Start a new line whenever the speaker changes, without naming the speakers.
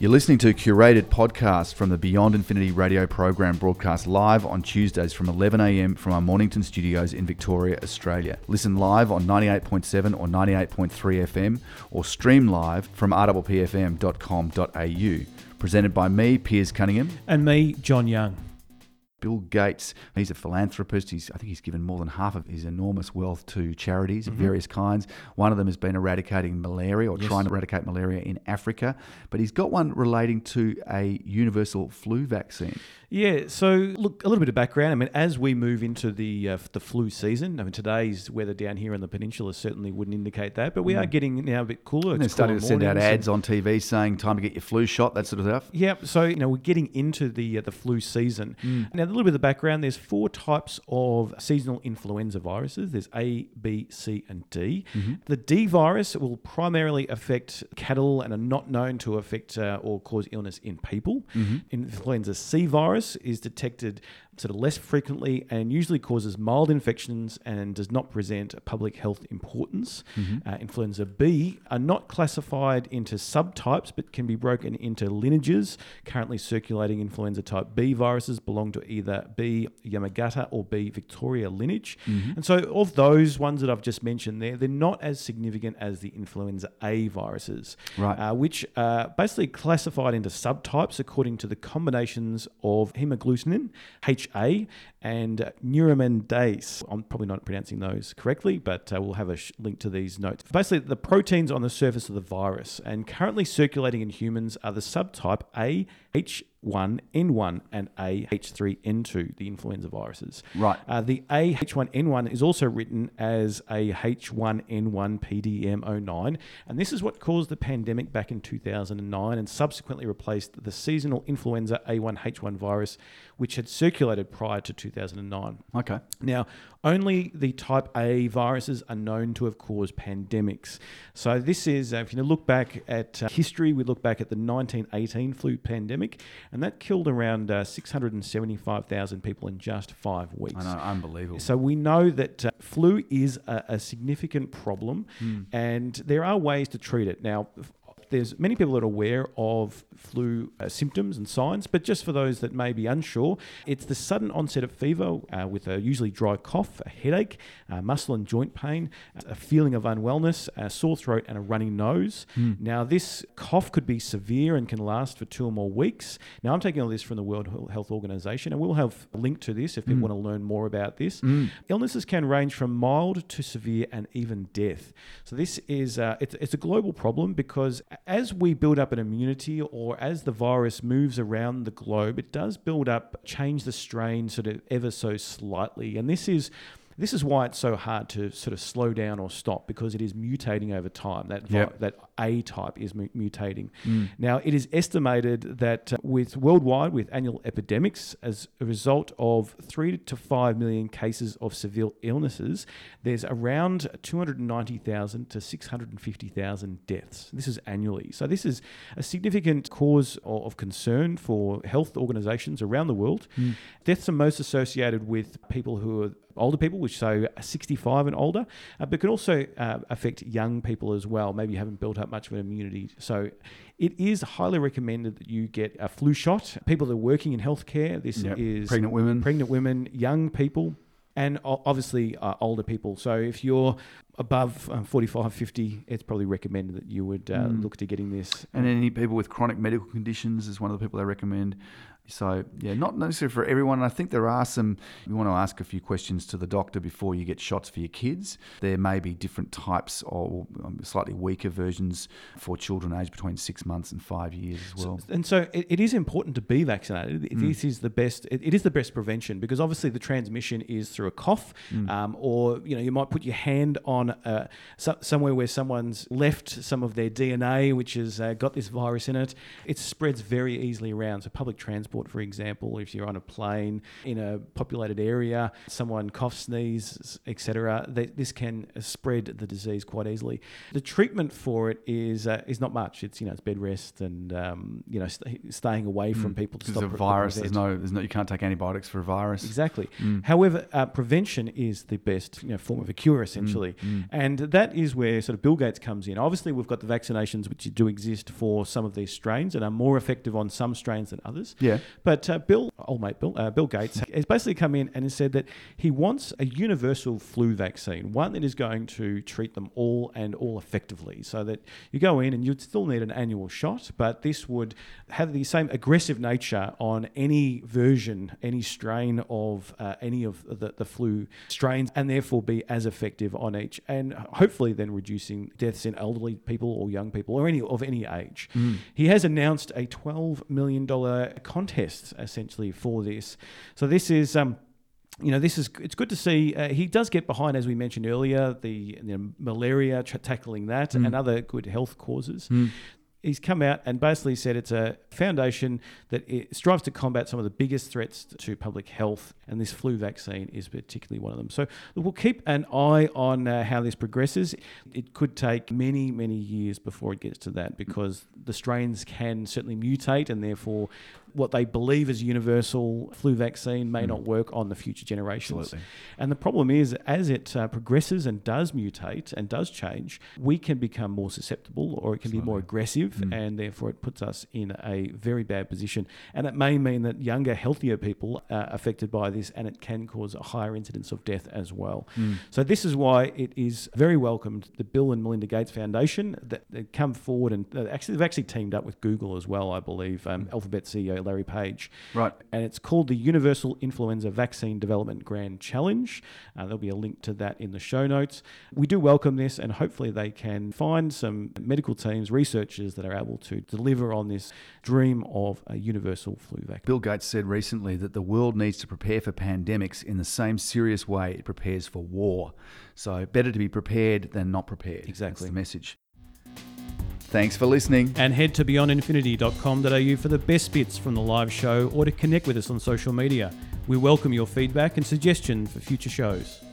You're listening to a curated podcast from the Beyond Infinity radio program broadcast live on Tuesdays from 11am from our Mornington studios in Victoria, Australia. Listen live on 98.7 or 98.3 FM or stream live from rppfm.com.au. Presented by me, Piers Cunningham.
And me, John Young.
Bill Gates, he's a philanthropist. He's, I think he's given more than half of his enormous wealth to charities of various kinds. One of them has been eradicating malaria or
Yes.
trying to eradicate malaria in Africa. But he's got one relating to a universal flu vaccine.
Yeah, so look, a little bit of background. I mean, as we move into the uh, the flu season, I mean, today's weather down here in the peninsula certainly wouldn't indicate that, but we are getting now a bit cooler.
And they're starting to send out ads on TV saying time to get your flu shot, that sort of stuff.
Yep. So you know we're getting into the uh, the flu season.
Mm.
Now little bit of the background. There's four types of seasonal influenza viruses. There's A, B, C, and D.
Mm-hmm.
The D virus will primarily affect cattle and are not known to affect uh, or cause illness in people.
Mm-hmm.
Influenza C virus is detected sort of less frequently and usually causes mild infections and does not present a public health importance.
Mm-hmm.
Uh, influenza B are not classified into subtypes but can be broken into lineages. Currently circulating influenza type B viruses belong to either B Yamagata or B Victoria lineage. And so, of those ones that I've just mentioned there, they're not as significant as the influenza A viruses,
Right.
uh, which are basically classified into subtypes according to the combinations of hemagglutinin, HA, and neuromanidase. I'm probably not pronouncing those correctly, but uh, we'll have a sh- link to these notes. Basically, the proteins on the surface of the virus, and currently circulating in humans are the subtype A, H1N1 and AH3N2, the influenza viruses.
Right.
Uh, the AH1N1 is also written as a H1N1 PDM09, and this is what caused the pandemic back in 2009 and subsequently replaced the seasonal influenza A1H1 virus, which had circulated prior to 2009.
Okay.
Now, only the type A viruses are known to have caused pandemics. So, this is, uh, if you look back at uh, history, we look back at the 1918 flu pandemic, and that killed around uh, 675,000 people in just five weeks.
I know, unbelievable.
So we know that uh, flu is a, a significant problem,
Hmm.
and there are ways to treat it. Now, there's many people that are aware of flu uh, symptoms and signs, but just for those that may be unsure, it's the sudden onset of fever uh, with a usually dry cough, a headache, uh, muscle and joint pain, a feeling of unwellness, a sore throat, and a runny nose. Now, this cough could be severe and can last for two or more weeks. Now, I'm taking all this from the World Health Organization, and we'll have a link to this if people want to learn more about this. Illnesses can range from mild to severe and even death. So this is uh, it's, it's a global problem because as we build up an immunity or as the virus moves around the globe, it does build up, change the strain sort of ever so slightly, and this is. This is why it's so hard to sort of slow down or stop because it is mutating over time. That vi-
Yep.
that A type is mu- mutating. Now, it is estimated that uh, with worldwide, with annual epidemics, as a result of three to five million cases of severe illnesses, there's around 290,000 to 650,000 deaths. This is annually. So, this is a significant cause of concern for health organizations around the world. Deaths are most associated with people who are older people, which so 65 and older, uh, but can also uh, affect young people as well. Maybe you haven't built up much of an immunity. So it is highly recommended that you get a flu shot. People that are working in healthcare, this
Yep.
is
Pregnant women.
pregnant women, young people, and obviously uh, older people. So if you're above um, 45, 50, it's probably recommended that you would uh,
Mm.
look to getting this.
And any people with chronic medical conditions is one of the people they recommend. So, yeah, not necessarily for everyone. I think there are some, you want to ask a few questions to the doctor before you get shots for your kids. There may be different types or um, slightly weaker versions for children aged between six months and five years as well.
And so it, it is important to be vaccinated. This is the best. It, it is the best prevention because obviously the transmission is through a cough, um, or you know you might put your hand on uh, so, somewhere where someone's left some of their DNA, which has uh, got this virus in it. It spreads very easily around. So public transport, for example, if you're on a plane in a populated area, someone coughs, sneezes, etc., this can spread the disease quite easily. The treatment for it is uh, is not much. It's you know it's bed rest and um, you know st- staying away from people to stop
a virus, there's no, there's no, you can't take antibiotics for a virus.
Exactly. However, uh, prevention is the best you know, form of a cure, essentially. And that is where sort of Bill Gates comes in. Obviously, we've got the vaccinations which do exist for some of these strains and are more effective on some strains than others.
Yeah.
But uh, Bill, old mate Bill, uh, Bill Gates, has basically come in and has said that he wants a universal flu vaccine, one that is going to treat them all and all effectively, so that you go in and you'd still need an annual shot, but this would have the same aggressive nature on any version, any strain of uh, any of the, the flu strains, and therefore be as effective on each, and hopefully then reducing deaths in elderly people or young people or any of any age. He has announced a twelve million dollar contest essentially for this. So this is. Um, you know, this is it's good to see. Uh, he does get behind, as we mentioned earlier, the you know, malaria, tra- tackling that, and other good health causes. He's come out and basically said it's a foundation that strives to combat some of the biggest threats to public health, and this flu vaccine is particularly one of them. So we'll keep an eye on uh, how this progresses. It could take many, many years before it gets to that because the strains can certainly mutate, and therefore what they believe is universal flu vaccine may not work on the future generations.
Absolutely.
And the problem is, as it uh, progresses and does mutate and does change, we can become more susceptible or it can be more aggressive, and therefore it puts us in a very bad position. And it may mean that younger, healthier people are affected by this, and it can cause a higher incidence of death as well. So, this is why it is very welcomed the Bill and Melinda Gates Foundation that they come forward and actually, they've actually teamed up with Google as well, I believe, um, Alphabet CEO Larry Page
Right.
and it's called the Universal Influenza Vaccine Development Grand Challenge. Uh, there'll be a link to that in the show notes. We do welcome this, and hopefully, they can find some medical teams, researchers that are able to deliver on this dream of a universal flu vaccine.
Bill Gates said recently that the world needs to prepare for pandemics in the same serious way it prepares for war. So, better to be prepared than not prepared. That's
Exactly.
the message. Thanks for listening.
And head to beyondinfinity.com.au for the best bits from the live show or to connect with us on social media. We welcome your feedback and suggestions for future shows.